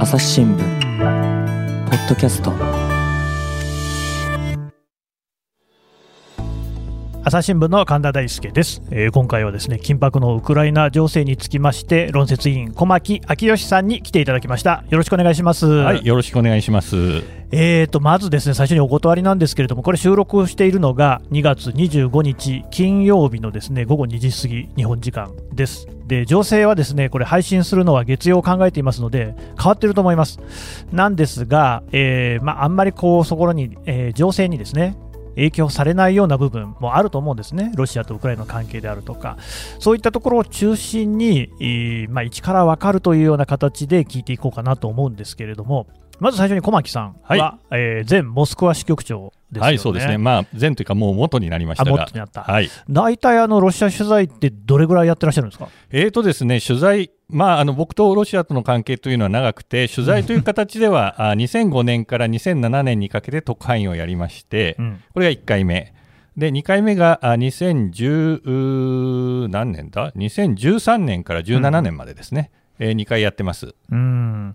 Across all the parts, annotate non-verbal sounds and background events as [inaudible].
朝日新聞ポッドキャスト。朝日新聞の神田大輔です、えー今回はですね緊迫のウクライナ情勢につきまして論説委員小牧昭義さんに来ていただきました。よろしくお願いします。はい、よろしくお願いします。えーとまずですね最初にお断りなんですけれどもこれ収録しているのが2月25日金曜日のですね午後2時過ぎ日本時間です。で情勢はですねこれ配信するのは月曜を考えていますので変わってると思います。なんですが、えーまあ、あんまりこうそこに、えー情勢にですね影響されないような部分もあると思うんですね、ロシアとウクライナの関係であるとか、そういったところを中心に、まあ、一から分かるというような形で聞いていこうかなと思うんですけれども、まず最初に小牧さんは、はいえー前モスクワ支局長ですよね。はい、そうですね。まあ、前というか、もう元になりましたが。あ元になったはい。大体あのロシア取材ってどれぐらいやってらっしゃるんですか？えーとですね、取材、まあ、あの僕とロシアとの関係というのは長くて、取材という形では、あ2005年から2007年にかけて特派員をやりまして、うんこれが1回目。で、2回目があ2010うー何年だ ?2013 年から17年までですね。え2回やってます。うん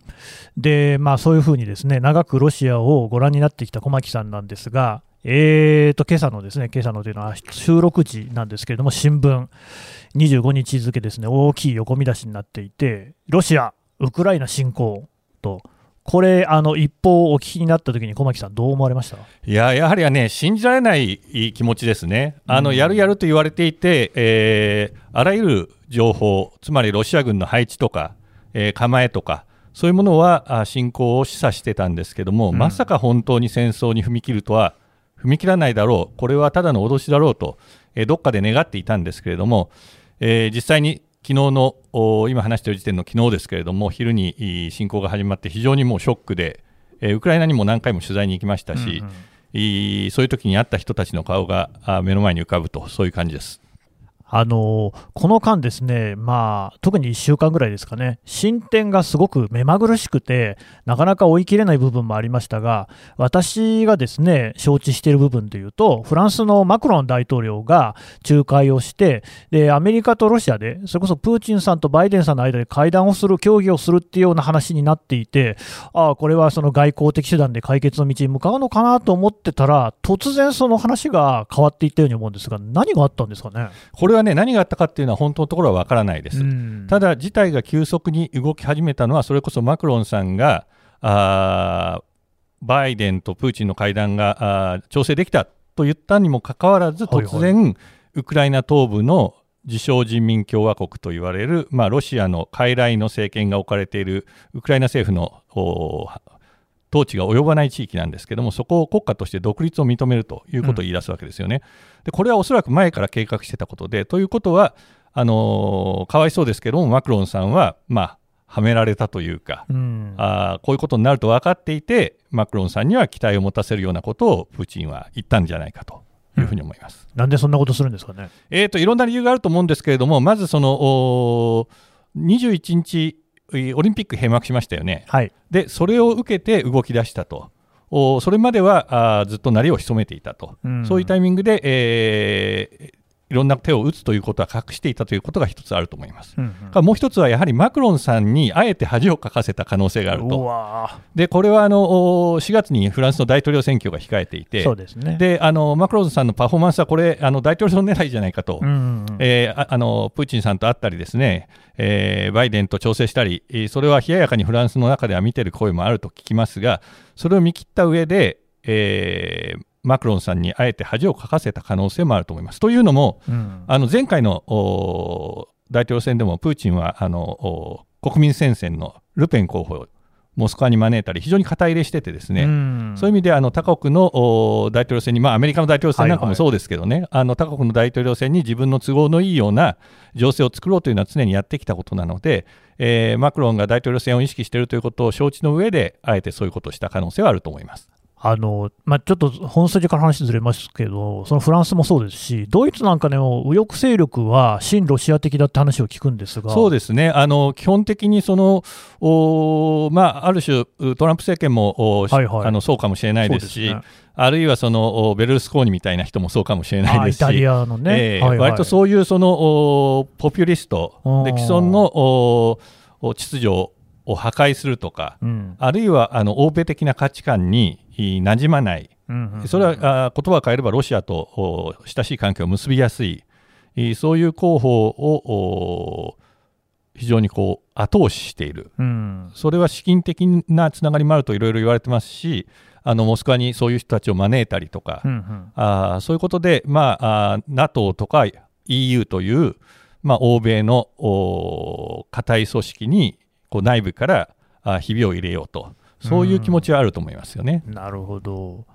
で、まあ、そういうふうにですね長くロシアをご覧になってきた小牧さんなんですが、えーと今朝のですね今朝のというのは収録時なんですけれども、新聞、25日付ですね、大きい横見出しになっていて、ロシア、ウクライナ侵攻と、これ、あの一報をお聞きになったときに、小牧さん、どう思われました？いや、やはりはね、信じられない気持ちですね。あの、うんやるやると言われていて、えーあらゆる情報、つまりロシア軍の配置とか、えー構えとか、そういうものはあ侵攻を示唆してたんですけども、うん。まさか本当に戦争に踏み切るとは踏み切らないだろう、これはただの脅しだろうと、えーどっかで願っていたんですけれども、えー実際に昨日のお今話している時点の昨日ですけれども、昼に侵攻が始まって、非常にもうショックで、えーウクライナにも何回も取材に行きましたし、うんうん。そういう時に会った人たちの顔があ目の前に浮かぶと、そういう感じです。あのこの間、ですね、まあ、特に1週間ぐらいですかね、進展がすごく目まぐるしくて、なかなか追い切れない部分もありましたが、私がですね承知している部分でいうと、フランスのマクロン大統領が仲介をして、でアメリカとロシアで、それこそプーチンさんとバイデンさんの間で会談をする、協議をするっていうような話になっていて、ああ、これはその外交的手段で解決の道に向かうのかなと思ってたら、突然その話が変わっていったように思うんですが、何があったんですかね？これはね、何があったかっていうのは本当のところは分からないです。うんただ、事態が急速に動き始めたのは、それこそマクロンさんが、あーバイデンとプーチンの会談があー調整できたと言ったにもかかわらず、はいはい突然、ウクライナ東部の自称人民共和国と言われる、まあ、ロシアの傀儡の政権が置かれているウクライナ政府のお統治が及ばない地域なんですけども、そこを国家として独立を認めるということを言い出すわけですよね。でこれはおそらく前から計画してたことで、ということは、あのーかわいそうですけども、マクロンさんは、まあ、はめられたというか、うんあーこういうことになると分かっていて、マクロンさんには期待を持たせるようなことをプーチンは言ったんじゃないかというふうに思います。なんでそんなことするんですかね？えー、といろんな理由があると思うんですけれども、まずそのおー21日、えーオリンピック閉幕しましたよね。はい。で、それを受けて動き出したと。おそれまではあーずっと鳴りを潜めていたと、うん。そういうタイミングで、えーいろんな手を打つということは隠していたということが一つあると思います。うんかもう一つはやはりマクロンさんにあえて恥をかかせた可能性があるうと。わで、これはあのお4月にフランスの大統領選挙が控えていーて、そうですね。であのマクロンさんのパフォーマンスはこれ、あの大統領狙いじゃないかと、うんうんうんえーああのプーチンさんと会ったりですね、えーバイデンと調整したり、えーそれは冷ややかにフランスの中では見てる声もあると聞きますが、それを見切った上で、えーマクロンさんにあえて恥をかかせた可能性もあると思います。というのも、うん。あの前回のお大統領選でもプーチンはあのお国民戦線のルペン候補をモスクワに招いたり、非常に肩入れしててですね、うん。そういう意味であの他国のお大統領選に、まあ、アメリカの大統領選なんかはいはいもそうですけどね、あの他国の大統領選に自分の都合のいいような情勢を作ろうというのは常にやってきたことなので、えーマクロンが大統領選を意識しているということを承知の上で、あえてそういうことをした可能性はあると思います。あのまあ、ちょっと本筋から話ずれますけど、そのフランスもそうですし、ドイツなんかでも右翼勢力は親ロシア的だって話を聞くんですが、そうですね、あの基本的にその、おまあ、ある種、トランプ政権も、おはいはい。あのそうかもしれないですし、すね。あるいはそのおベルルスコーニみたいな人もそうかもしれないですし、あイタリアのね、えーはいはい。割とそういうそのおポピュリストで既存の秩序を破壊するとか、うん。あるいはあの欧米的な価値観にい馴染まない、それはあ言葉を変えればロシアとお親しい関係を結びやすい、いそういう候補をお非常にこう後押ししている、うん。それは資金的なつながりもあるといろいろ言われてますし、あのモスクワにそういう人たちを招いたりとか、うんうん。あーそういうことで、まあ、あー NATO とか EU という、まあ、欧米のお固い組織にこう内部からあひびを入れようと、そういう気持ちはあると思いますよね。なるほど。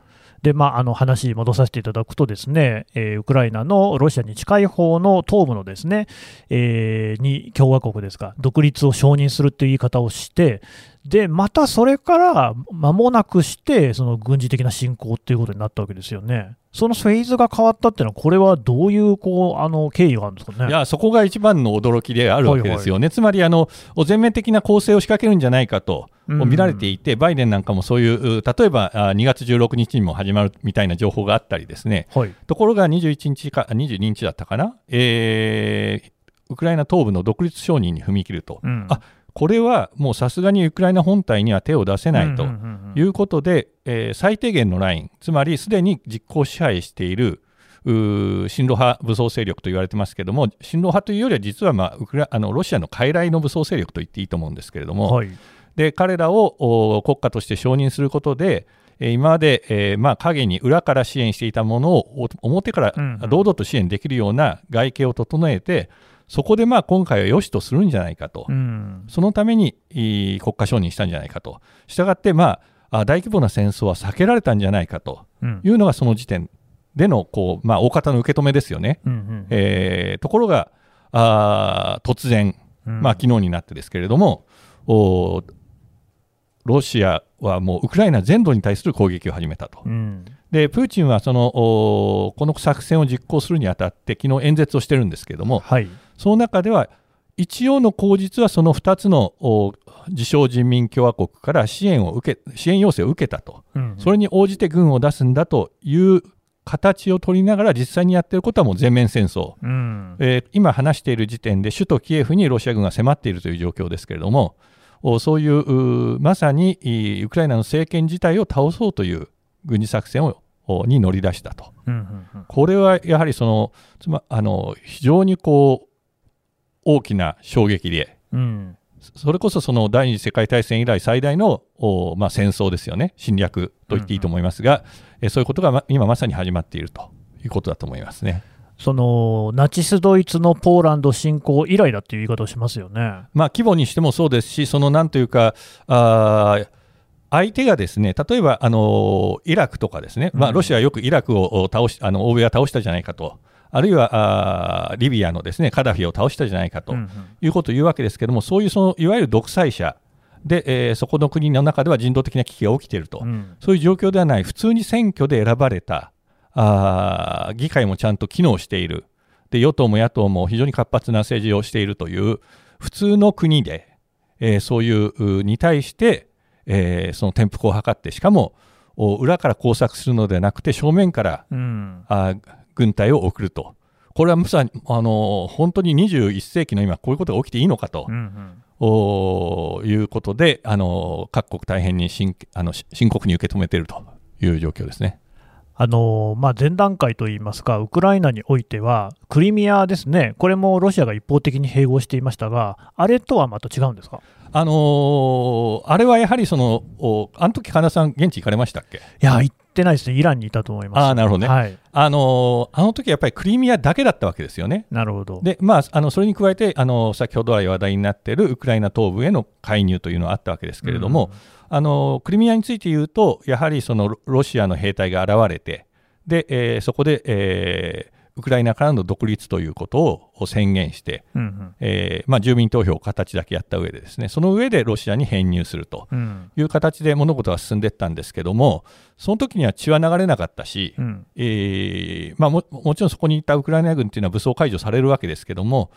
で、まあ、あの話戻させていただくとですね、えーウクライナのロシアに近い方の東部のですね、えーに共和国ですか、独立を承認するっていう言い方をして、で、またそれから間もなくして、その軍事的な侵攻っていうことになったわけですよね。そのフェーズが変わったっていうのは、これはどういうこうあの経緯があるんですかね？いやそこが一番の驚きであるわけですよね、つまりあの全面的な攻勢を仕掛けるんじゃないかとうん。見られていて、バイデンなんかもそういう、う例えばあ2月16日にも始まるみたいな情報があったりですね、はい。ところが21日か、22日だったかな、えーウクライナ東部の独立承認に踏み切ると、うん。あこれはもうさすがにウクライナ本体には手を出せないとうんうんうんいうことで、えー最低限のライン、つまりすでに実効支配している親ロ派武装勢力と言われてますけれども、親ロ派というよりは、実は、まあ、ウクラあのロシアの傀儡の武装勢力と言っていいと思うんですけれども、はい。で彼らをお国家として承認することで、えー今まで、えーまあ、影に裏から支援していたものをお表からうんうん堂々と支援できるような外形を整えて、そこでまあ今回は良しとするんじゃないかと、うん。そのために国家承認したんじゃないかと、したがって、まあ、あ大規模な戦争は避けられたんじゃないかとうんいうのがその時点でのこう、まあ、大方の受け止めですよね。うんうんえーところがあー突然、うんまあ昨日になってですけれども、おロシアはもうウクライナ全土に対する攻撃を始めたと。うんでプーチンはそのおこの作戦を実行するにあたって、昨日演説をしてるんですけれども、はい。その中では、一応の口実はその2つのお自称人民共和国から支援を受け支援要請を受けたと、うんそれに応じて軍を出すんだという形を取りながら、実際にやっていることはもう全面戦争、うん。えー今話している時点で首都キエフにロシア軍が迫っているという状況ですけれども、おそういうまさにいウクライナの政権自体を倒そうという軍事作戦をおに乗り出したと。うんうんうん。これはやはりそのつまあの非常にこう大きな衝撃で、うん。それこそその第二次世界大戦以来最大の、おまあ、戦争ですよね、侵略と言っていいと思いますが、えそういうことがま今まさに始まっていると。いうことだと思いますね。そのナチス・ドイツのポーランド侵攻以来だっていう言い方をしますよね。まあ、規模にしてもそうですし、そのなんというか、あー相手がですね例えば、あのイラクとかですね、まあ、うんロシアはよくイラクを倒しあの欧米が倒したじゃないかと、あるいはあーリビアのですねカダフィを倒したじゃないかということを言うわけですけれども、そういうそのいわゆる独裁者で、えーそこの国の中では人道的な危機が起きていると、うん。そういう状況ではない、普通に選挙で選ばれた、あー議会もちゃんと機能している。で、与党も野党も非常に活発な政治をしているという、普通の国で、えーそういううに対して、えーその転覆を図って、しかもお裏から工作するのではなくて、正面からうん。あー軍隊を送ると。これはまさに、あの本当に21世紀の今、こういうことが起きていいのかと。うんうん。おいうことで、あの各国大変に深あのし深刻に受け止めていると。いう状況ですね。あのまあ、前段階といいますか、ウクライナにおいては、クリミアですね、これもロシアが一方的に併合していましたが、あれとはまた違うんですか？あのーあれはやはりその、おあの時金田さん、現地行かれましたっけ？いや、行ってないですね、イランにいたと思います。あーなるほどねはい、あのーあの時やっぱりクリミアだけだったわけですよね。なるほど。で、まあ、あのそれに加えて、あの先ほど来話題になっているウクライナ東部への介入というのはあったわけですけれども、あのクリミアについて言うと、やはりそのロロシアの兵隊が現れて、でえーそこで、えーウクライナからの独立ということを宣言して、うんうん。えーまあ、住民投票を形だけやった上でですね、その上でロシアに編入するとうん。いう形で物事が進んでいったんですけども、その時には血は流れなかったし、うん。えーまあ、ももちろんそこにいたウクライナ軍というのは武装解除されるわけですけども、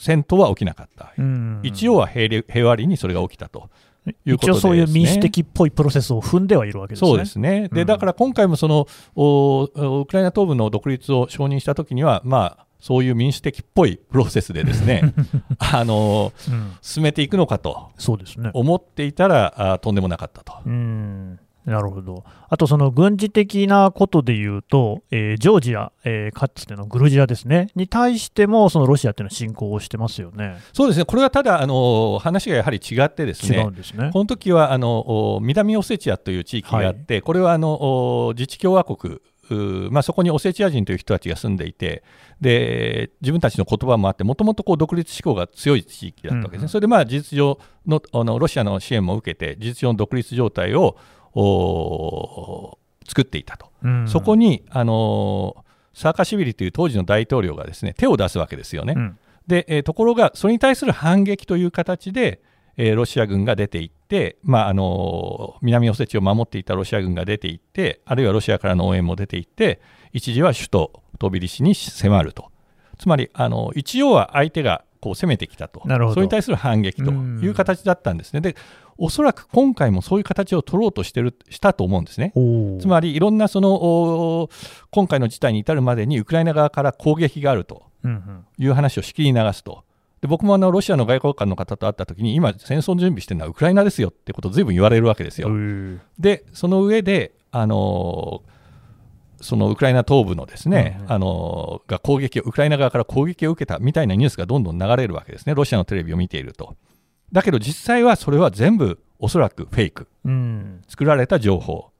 戦闘は起きなかった、うん。一応は平和裏にそれが起きたとね、一応そういう民主的っぽいプロセスを踏んではいるわけですね。そうですね、うんでだから今回もそのウクライナ東部の独立を承認したときには、まそういう民主的っぽいプロセスでですね [laughs] あのうん進めていくのかとそうですね。思っていたらあとんでもなかったと。うんなるほど。あと、その軍事的なことで言うと、えージョージア、えーかつてのグルジアですね、に対しても、そのロシアっていうのは侵攻をしてますよね。そうですねこれはただあの話がやはり違ってですねすね。この時はあのお南オセチアという地域があって、これはあのお自治共和国まあ、そこにオセチア人という人たちが住んでいてで自分たちの言葉もあってもともと独立志向が強い地域だったわけですね、うんうんそれでまあ事実上のあのロシアの支援も受けて事実上の独立状態をお作っていたと、うん。そこにあのサーカシビリという当時の大統領がですね手を出すわけですよね。うん。で、えーところが、それに対する反撃という形で、えーロシア軍が出ていって、まああの南オセチを守っていたロシア軍が出ていって、あるいはロシアからの応援も出ていって、一時は首都トビリシに迫ると、つまりあの一応は相手がこう攻めてきたと、なるほど。それに対する反撃という形だったんですね。でおそらく今回もそういう形を取ろうとしてるしたと思うんですね。つまりいろんなそのお今回の事態に至るまでにウクライナ側から攻撃があるという話をしきりに流すと。で僕もあのロシアの外交官の方と会ったときに、今、戦争の準備してるのはウクライナですよってことをずいぶん言われるわけですよ。で、その上で、あのーそのウクライナ東部のですね、うんうんあのーが攻撃を、ウクライナ側から攻撃を受けたみたいなニュースがどんどん流れるわけですね、ロシアのテレビを見ていると。だけど実際はそれは全部おそらくフェイク、うん作られた情報。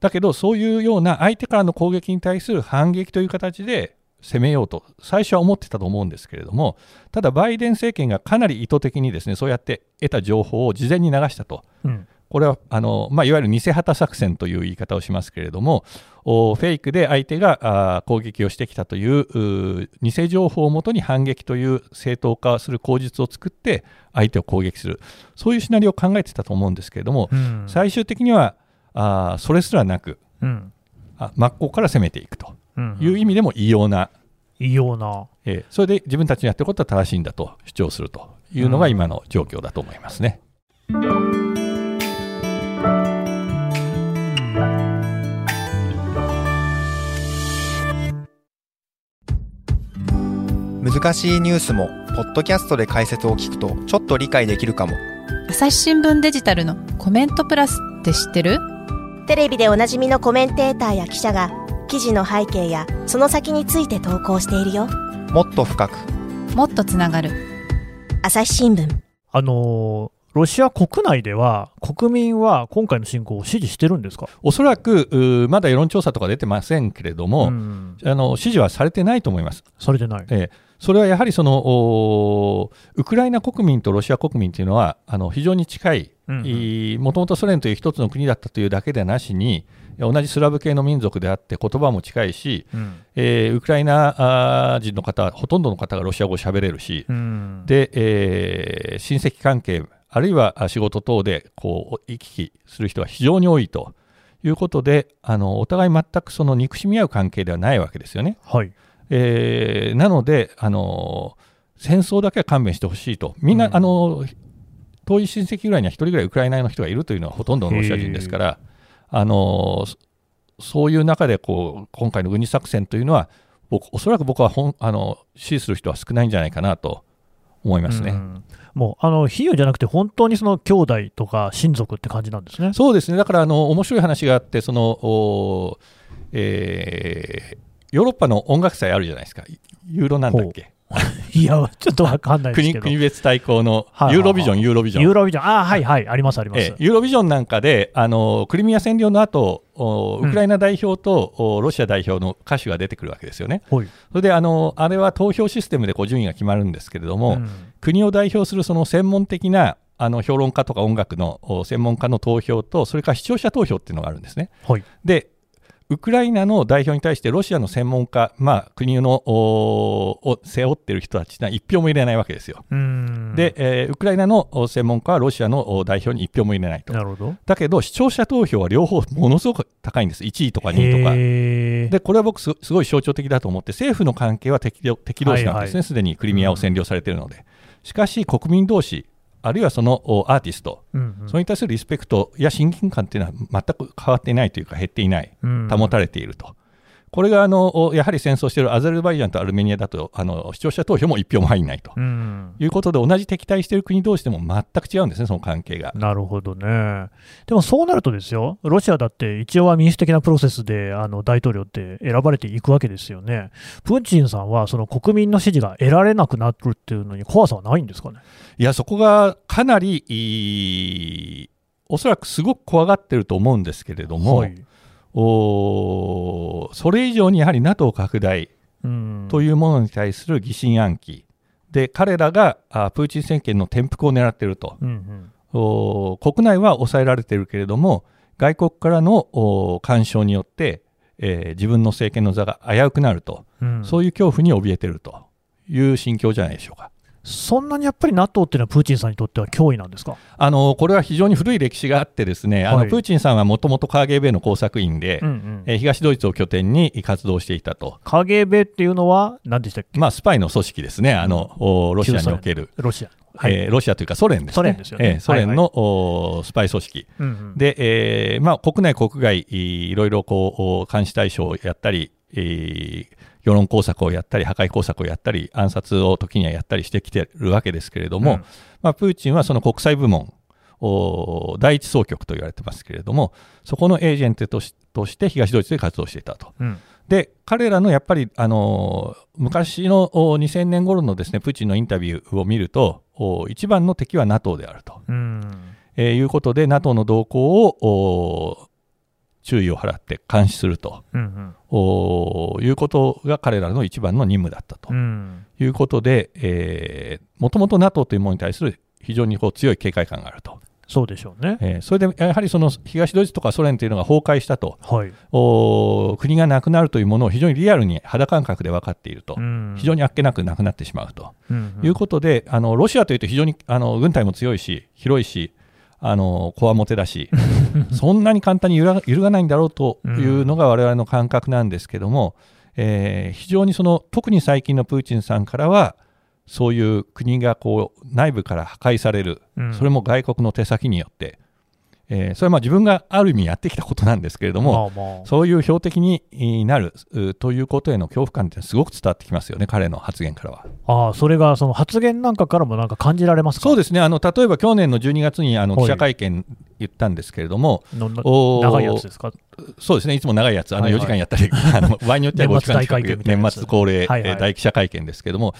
だけど、そういうような相手からの攻撃に対する反撃という形で攻めようと、最初は思ってたと思うんですけれども、ただ、バイデン政権がかなり意図的にですねそうやって得た情報を事前に流したと。うんこれはあの、まあ、いわゆる偽旗作戦という言い方をしますけれども、おフェイクで相手が攻撃をしてきたという偽情報をもとに反撃という正当化する口実を作って、相手を攻撃する、そういうシナリオを考えてたと思うんですけれども、うん。最終的にはあーそれすらなく、うん。あ真っ向から攻めていくとうんいう意味でも異様な、異様な。えーそれで自分たちのやってることは正しいんだと主張するというのが今の状況だと思いますね。難しいニュースもポッドキャストで解説を聞くとちょっと理解できるかも。朝日新聞デジタルのコメントプラスって知ってる？テレビでおなじみのコメンテーターや記者が記事の背景やその先について投稿しているよ。もっと深く。もっとつながる。朝日新聞。あのーロシア国内では、国民は今回の侵攻を支持してるんですか？おそらくまだ世論調査とか出てませんけれども、ん。あの支持はされてないと思います。されてない。えーそれはやはりそのおウクライナ国民とロシア国民というのはあの非常に近い、うんもともとソ連という一つの国だったというだけでなしに、同じスラブ系の民族であって、言葉も近いし、うんえーウクライナ人の方、ほとんどの方がロシア語を喋れるし、うんで、えー親戚関係、あるいはあ仕事等でこう行き来する人が非常に多いということで、あのお互い全くその憎しみ合う関係ではないわけですよね。はい。えーなので、あの戦争だけは勘弁してほしいと、みんな、うん。あの遠い親戚ぐらいには一人ぐらいウクライナの人がいるというのはほとんどのロシア人ですから、あのそそういう中でこう今回の軍事作戦というのは、僕おそらく僕はほんあの支持する人は少ないんじゃないかなと思いますね。うん。もう、あの、比喩じゃなくて、本当にその兄弟とか親族って感じなんですね。そうですね、だからあの面白い話があって、そのおえーヨーロッパの音楽祭あるじゃないですか、ユーロなんだっけ、[laughs] いや、ちょっとわかんないです国けど。国別対抗のユーロビジョン、ユーロビジョン。ユーロビジョン、ああ、はいはい、ありますあります。ええユーロビジョンなんかで、あのクリミア占領の後ウクライナ代表と、おロシア代表の歌手が出てくるわけですよね。それであの、あれは投票システムでこう順位が決まるんですけれども、うん国を代表するその専門的なあの評論家とか音楽のお専門家の投票と、それから視聴者投票っていうのがあるんですね。はい。でウクライナの代表に対してロシアの専門家、まあ、国のおを背負っている人たちは一票も入れないわけですよ。うんで、えーウクライナのお専門家はロシアのお代表に一票も入れないと。なるほど。だけど、視聴者投票は両方ものすごく高いんです、1位とか2位とか。で、これは僕す、すごい象徴的だと思って、政府の関係は敵敵同士なんですね、すで、にクリミアを占領されているので。しかし、国民同士、あるいはそのおアーティスト、うんうん。それに対するリスペクトや親近感っていうのは全く変わっていないというか、減っていない、うん保たれていると。これがあのやはり戦争しているアゼルバイジャンとアルメニアだとあの視聴者投票も1票も入らないとうんいうことで、同じ敵対している国同士でも全く違うんですね、その関係が。なるほどね。でもそうなるとですよ、ロシアだって一応は民主的なプロセスであの大統領って選ばれていくわけですよね。プーチンさんはその国民の支持が得られなくなるっていうのに怖さはないんですかね？いや、そこがかなりおそらくすごく怖がってると思うんですけれども、はいおーそれ以上にやはり NATO 拡大うん。というものに対する疑心暗鬼、で彼らがあプーチン政権の転覆を狙っていると、うんうん。おー国内は抑えられているけれども、外国からのおー干渉によって、えー自分の政権の座が危うくなると、うん。そういう恐怖に怯えているという心境じゃないでしょうか。そんなにやっぱり NATO っていうのはプーチンさんにとっては脅威なんですか？あのこれは非常に古い歴史があって、ですね、あはい。のプーチンさんはもともと KGB の工作員で、うんうん。えー東ドイツを拠点に活動していたと、影米っていうのは何でしたっけ、まあ、スパイの組織ですね、あのおロシアにおける、ロシア。はい。えーロシアというかソ連ですね、ソ連ですよね。えーソ連の、おスパイ組織。うんうん。で、えーまあ、国内、国外、いいろいろこう監視対象をやったり、えー世論工作をやったり、破壊工作をやったり、暗殺を時にはやったりしてきてるわけですけれども、うんまあ、プーチンはその国際部門、お第一総局と言われてますけれども、そこのエージェントとして東ドイツで活動していたと。うんで、彼らのやっぱり、あのー昔のお2000年頃のですね、プーチンのインタビューを見ると、お一番の敵は NATO であると。うんえーいうことで、NATO の動向をお注意を払って監視すると。うんおいうことが彼らの一番の任務だったと。うん。うんいうことで、えーもともと NATO というものに対する非常にこう強い警戒感があると、そうでしょうね。えーそれでやはりその東ドイツとかソ連というのが崩壊したと、はい。お国がなくなるというものを非常にリアルに肌感覚で分かっていると、うん。非常にあっけなくなくなってしまうと。うん。いうことで、あのロシアというと非常にあの軍隊も強いし、広いし、あのこわもてだし、[laughs] そんなに簡単に揺ら揺るがないんだろうというのが我々の感覚なんですけども、えー非常にその特に最近のプーチンさんからは、そういう国がこう内部から破壊される、うん。それも外国の手先によって、えーそれはまあ自分がある意味やってきたことなんですけれども、まあまあ。そういう標的になるうということへの恐怖感ってすごく伝わってきますよね、彼の発言からは。ああ、それがその発言なんかからもなんか感じられますか？そうですね。あの例えば去年の12月にあのはい。記者会見言ったんですけれども、のなおー長いやつですか？そうですね。いつも長いやつ、あの4はいはい。時間やったり、[laughs] あの場合によっては5時間近く年末恒例、大記者会見ですけれども、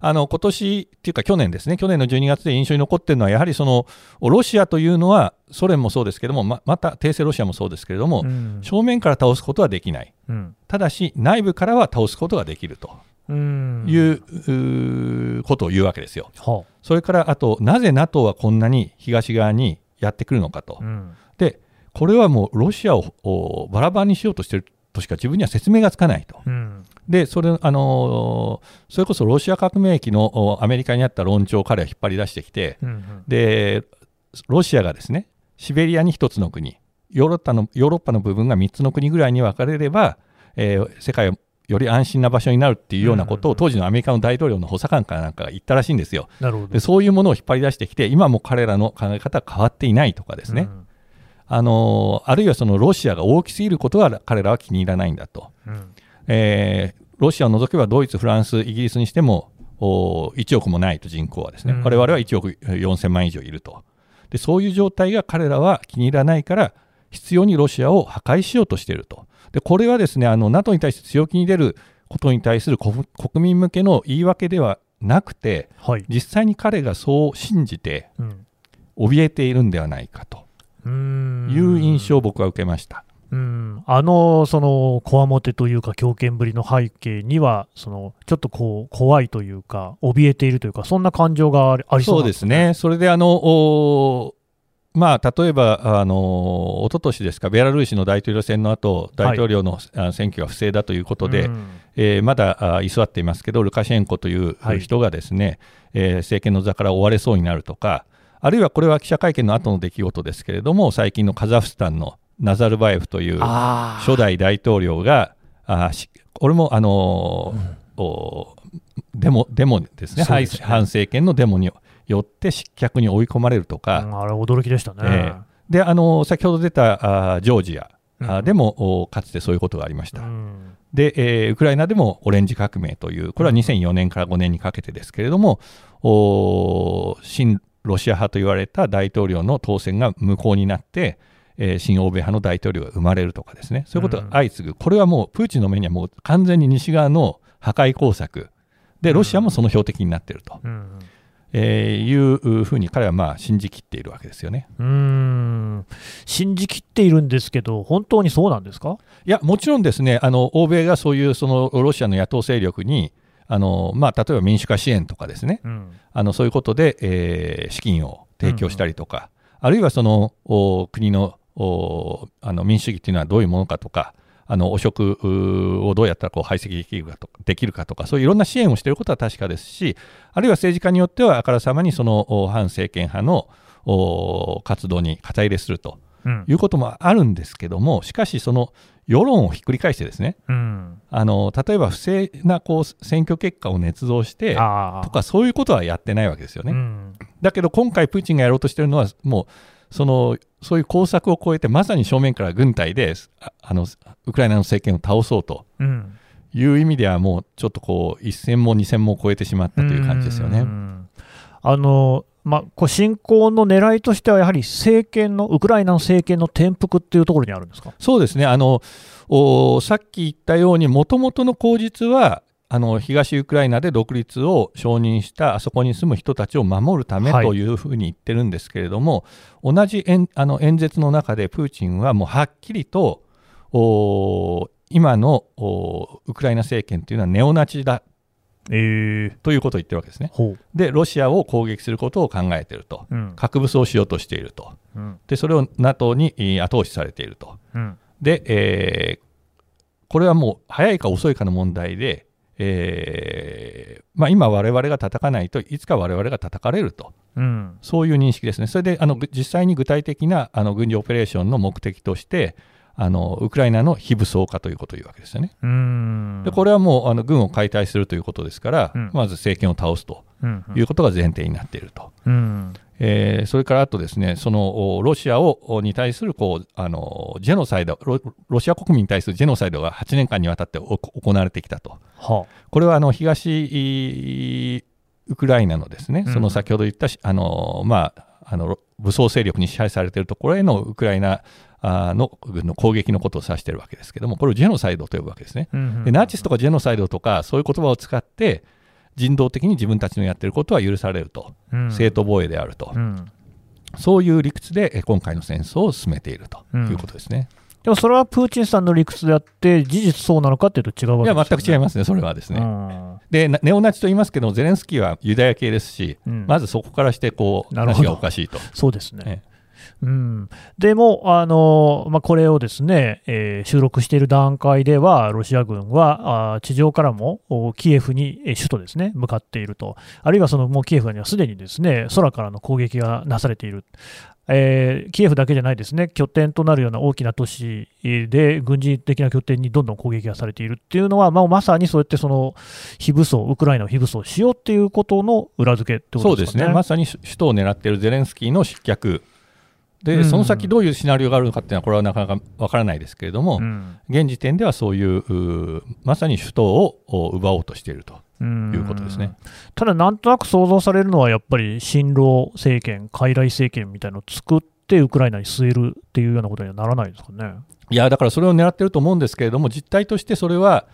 あの今年っていうか去年ですね、去年の12月で印象に残っているのは、やはりそのロシアというのは、ソ連もそうですけれども、ままた帝政ロシアもそうですけれども、うん。正面から倒すことはできない、うん。ただし内部からは倒すことができると。うん。いう,、ことを言うわけですよ。はそれからあと、なぜ NATO はこんなに東側にやってくるのかと。あ、うん。でこれはもうロシアをおバラバラにしようとしているとしか自分には説明がつかないと、うんでそれ,、あのーそれこそロシア革命期のおアメリカにあった論調を彼は引っ張り出してきて、うんでロシアがですねシベリアに一つの国、ヨーロッパのヨーロッパの部分が3つの国ぐらいに分かれれば、えー世界をより安心な場所になるっていうようなことを、当時のアメリカの大統領の補佐官かなんかが言ったらしいんですよ。なるほど。でそういうものを引っ張り出してきて、今も彼らの考え方は変わっていないとかですね、うん。あのあるいはそのロシアが大きすぎることが彼らは気に入らないんだと、うんえーロシアを除けばドイツ、フランス、イギリスにしてもお1億もないと人口はですね、うん。我々は1億4000万以上いると。で、そういう状態が彼らは気に入らないから、必要にロシアを破壊しようとしていると、でこれはですねあの NATO に対して強気に出ることに対する国国民向けの言い訳ではなくて、はい。実際に彼がそう信じて、うん。怯えているんではないかと。うん。いう印象を僕は受けました。うん、あのそのこわもてというか強権ぶりの背景にはそのちょっとこう怖いというか怯えているというかそんな感情がありそうそうですね、それであの、おまあ、例えば、あの一昨年ですか、ベラルーシの大統領選の後大統領の、あ選挙が不正だということで、うん。えーまだあ居座っていますけど、ルカシェンコというはい人がですね、えー政権の座から追われそうになるとか、あるいはこれは記者会見の後の出来事ですけれども、最近のカザフスタンのナザルバエフというあ初代大統領が、あしこれも、あのーおデモデモですね。そうですね。反反政権のデモによって失脚に追い込まれるとーか、うんあれ驚きでしたね、ええ。であの先ほど出たあジョージア。あでも、おかつてそういうことがありました。うん。で、えーウクライナでもオレンジ革命という、これは2004年から5年にかけてですけれども、お親ロシア派と言われた大統領の当選が無効になって、えー親欧米派の大統領が生まれるとかですね、そういうことが相次ぐ、これはもうプーチンの目にはもう完全に西側の破壊工作、で、ロシアもその標的になっていると、うんえーいうふうに彼はまあ信じきっているわけですよね。うーん。信じきっているんですけど、本当にそうなんですか？いや、もちろんですね、あの欧米がそういうそのロシアの野党勢力に、あのまあ、例えば民主化支援とかですね、うん。あのそういうことで、えー資金を提供したりとか、あるいはそのお国のおあの民主主義というのはどういうものかとか、あの汚職をどうやったらこう排斥できるかとかできるかとか、そういういろんな支援をしていることは確かですし、あるいは政治家によっては、あからさまにそのお反政権派のお活動に肩入れするとうん。いうこともあるんですけども、しかし、その世論をひっくり返してですね、うん。あの例えば不正なこう選挙結果を捏造してとか、そういうことはやってないわけですよね。うん。だけど今回、プーチンがやろうとしているのは、もうそのそういう工作を超えて、まさに正面から軍隊でああのウクライナの政権を倒そうとうんいう意味では、もうちょっとこう一線も二線も超えてしまったという感じですよね。うんあのまあ、こう侵攻の狙いとしては、やはり政権の、ウクライナの政権の転覆っていうところにあるんですか？そうですねあのおさっき言ったように、もともとの口実は、あの東ウクライナで独立を承認したあそこに住む人たちを守るためはいというふうに言ってるんですけれども、同じ演あの演説の中でプーチンはもうはっきりとお今のおウクライナ政権というのはネオナチだええということを言ってるわけですね。で、ロシアを攻撃することを考えていると、うん。核武装をしようとしていると、うん。でそれを NATO にえー後押しされていると。うん。で、えーこれはもう早いか遅いかの問題で、えーまあ、今、我々が叩かないといつか我々が叩かれると、うん。そういう認識ですね、それであのぐ実際に具体的なあの軍事オペレーションの目的として、あのウクライナの非武装化ということを言うわけですよね。うん。でこれはもうあの軍を解体するということですから、うんまず政権を倒すとうん。いうことが前提になっていると。うん。えーそれからあとですね、そのおロシアをおに対するこうあのジェノサイドロ、ロシア国民に対するジェノサイドが8年間にわたってお行われてきたと、はこれはあの東いウクライナのですね、うんその先ほど言ったし、あのまあ、あの武装勢力に支配されているところへのウクライナあの軍の攻撃のことを指しているわけですけども、これをジェノサイドと呼ぶわけですね。あ。でナチスとかジェノサイドとか、そういう言葉を使って、人道的に自分たちのやっていることは許されると、うん正当防衛であると。うん。そういう理屈でえ今回の戦争を進めているとうんいうことですね。でもそれはプーチンさんの理屈であって、事実そうなのかっていうと違うわいや、けですよ、ね。全く違いますね、それはですね。うんで、なネオナチと言いますけど、ゼレンスキーはユダヤ系ですし、うんまずそこからしてこう話がおかしいと。そうですね。えうん、でも、あのまあ、これをですね、えー収録している段階では、ロシア軍はあ地上からもキエフに、えー首都ですね、向かっていると、あるいはそのもうキエフにはすでにですね空からの攻撃がなされている。えーキエフだけじゃないですね、拠点となるような大きな都市で、軍事的な拠点にどんどん攻撃がされているっていうのは、まあ、まさにそうやってその非武装、ウクライナを非武装しようっていうことの裏付けってことでかね。そうですね、まさに首都を狙っているゼレンスキーの失脚。で、うんその先どういうシナリオがあるのかっていうのは、これはなかなかわからないですけれども、うん現時点ではそういう、まさに首都をお奪おうとしているとうんいうことですね。ただ、なんとなく想像されるのは、やっぱり親ロ政権、傀儡政権みたいなのを作って、ウクライナに据えるっていうようなことにはならないですかね。いや、だからそれを狙ってると思うんですけれども、実態としてそれは、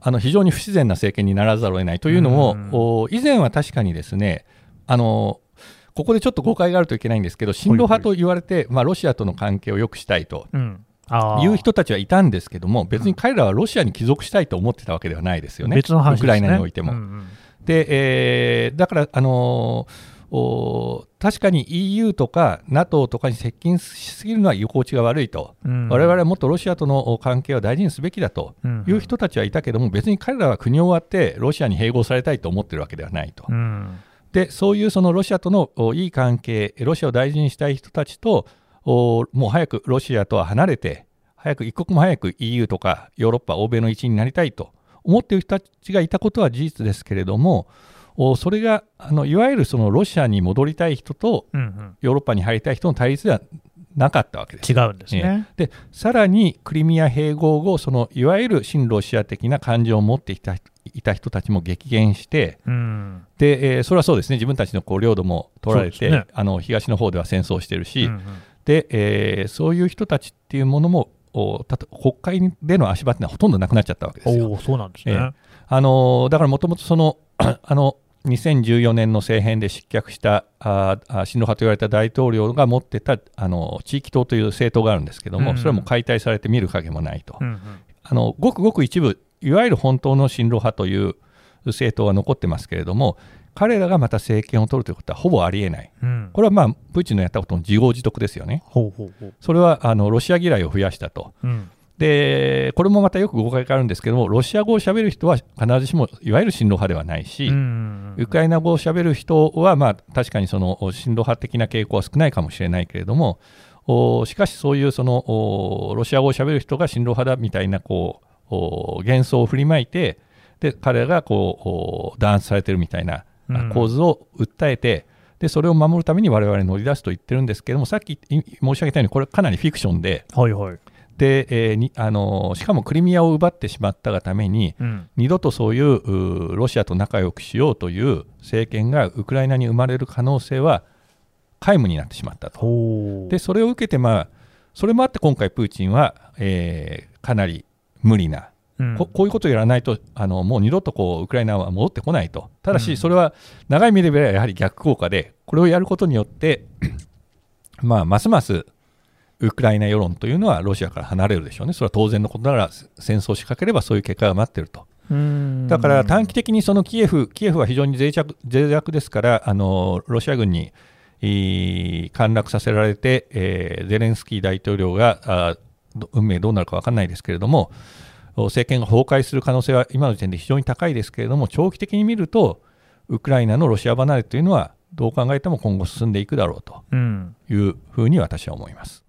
あの非常に不自然な政権にならざるを得ないというのも、以前は確かにですねあの、ここでちょっと誤解があるといけないんですけど、親ロ派と言われて、まあ、ロシアとの関係を良くしたいとうん、いう人たちはいたんですけども、別に彼らはロシアに帰属したいと思ってたわけではないですよね、別の話ね。ウクライナにおいても。うんうん。でえーだから、あのーお確かに EU とか NATO とかに接近しすぎるのは居心地が悪いと、うん。我々はもっとロシアとのお関係を大事にすべきだとうんいう人たちはいたけども、別に彼らは国を割ってロシアに併合されたいと思ってるわけではないと。うんでそういうそのロシアとのおいい関係、ロシアを大事にしたい人たちと、おもう早くロシアとは離れて、早く一刻も早く EU とかヨーロッパ、欧米の一員になりたいと思っている人たちがいたことは事実ですけれども、おそれがあのいわゆるそのロシアに戻りたい人とうんうんヨーロッパに入りたい人の対立ではなかったわけです。違うんですね。でさらにクリミア併合後そのいわゆる親ロシア的な感情を持っていたいた人たちも激減してうん。で、えーそれはそうですね。自分たちのこう領土も取られて、ね。あの東の方では戦争してるし、うんうん。でえーそういう人たちっていうものもおたと国会での足場ってのはほとんどなくなっちゃったわけですよ。そうなんですね。ええあのだからもともとその [clears throat] あの2014年の政変で失脚したああ親ロ派と言われた大統領が持ってたあの地域党という政党があるんですけども、うん。それはもう解体されて見る影もないと、うんうんあのごくごく一部、いわゆる本当の親ロ派という政党は残ってますけれども、彼らがまた政権を取るということはほぼありえない、うん。これはまあプーチンのやったことの自業自得ですよね、ほうほうほう。それはあのロシア嫌いを増やしたと。うん。でこれもまたよく誤解があるんですけども、ロシア語を喋る人は必ずしもいわゆる親ロ派ではないし、うんウクライナ語を喋る人は、まあ、確かにその親ロ派的な傾向は少ないかもしれないけれども、おしかしそういうそのおロシア語を喋る人が親ロ派だみたいなこうお幻想を振りまいて、で彼らがこうお弾圧されてるみたいなうん構図を訴えて、でそれを守るために我々乗り出すと言ってるんですけども、さっきい申し上げたように、これ、かなりフィクションで、はいはい。でえーにあのしかもクリミアを奪ってしまったがために、うん二度とそういうロシアと仲良くしようという政権がウクライナに生まれる可能性は皆無になってしまったと。でそれを受けて、まあ、それもあって今回、プーチンは、えーかなり無理な、うんここういうことをやらないとあのもう二度とこうウクライナは戻ってこないと、ただし、それは長い目で見ればやはり逆効果で、これをやることによって、まあ、ますますウクライナ世論というのはロシアから離れるでしょうね、それは当然のことなら戦争を仕掛ければそういう結果が待っていると。だから短期的にそのキエフ、キエフは非常に脆弱脆弱ですから、あのロシア軍に陥落させられて、えーゼレンスキー大統領が運命どうなるか分からないですけれども、お政権が崩壊する可能性は今の時点で非常に高いですけれども、長期的に見ると、ウクライナのロシア離れというのは、どう考えても今後進んでいくだろうとうんいうふうに私は思います。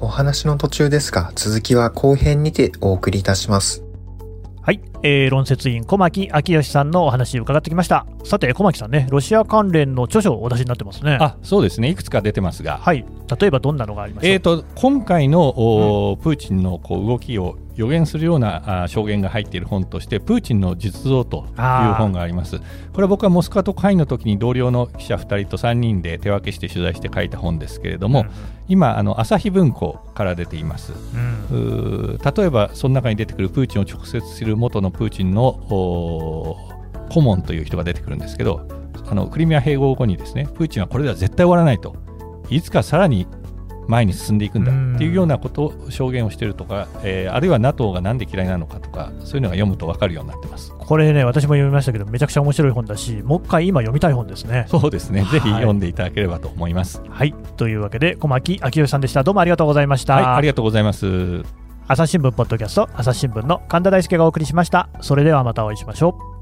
お話の途中ですが、続きは後編にてお送りいたします。はい、えー論説委員小牧昭義さんのお話伺ってきました。さて小牧さんねロシア関連の著書をお出しになってますね。あそうですね、いくつか出てますが、はい。例えばどんなのがありますか、えー、と今回の、おープーチンのこう動きを予言するようなあ証言が入っている本として、プーチンの実像という本があります。これは僕はモスクワ特派員の時に同僚の記者2人と3人で手分けして取材して書いた本ですけれども、今、あの朝日文庫から出ています。うん例えば、その中に出てくるプーチンを直接知る元のプーチンの顧問という人が出てくるんですけど、あのクリミア併合後にですね、プーチンはこれでは絶対終わらないと、いつかさらに前に進んでいくんだっていうようなことを証言をしているとか、えーあるいは NATO がなんで嫌いなのかとか、そういうのが読むと分かるようになってます。これね私も読みましたけどめちゃくちゃ面白い本だしもう一回今読みたい本ですね。そうですね、ぜひはい読んでいただければと思います。はい。というわけで小牧昭義さんでした。どうもありがとうございました、はい、ありがとうございます。朝日新聞ポッドキャスト朝日新聞の神田大輔がお送りしました。それではまたお会いしましょう。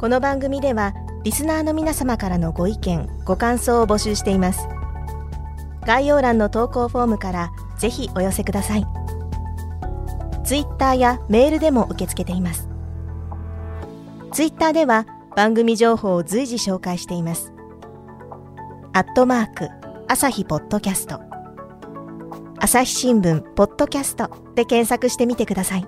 この番組ではリスナーの皆様からのご意見ご感想を募集しています概要欄の投稿フォームからぜひお寄せください。ツイッターやメールでも受け付けています。ツイッターでは番組情報を随時紹介しています。アットマーク朝日ポッドキャスト。朝日新聞ポッドキャストで検索してみてください。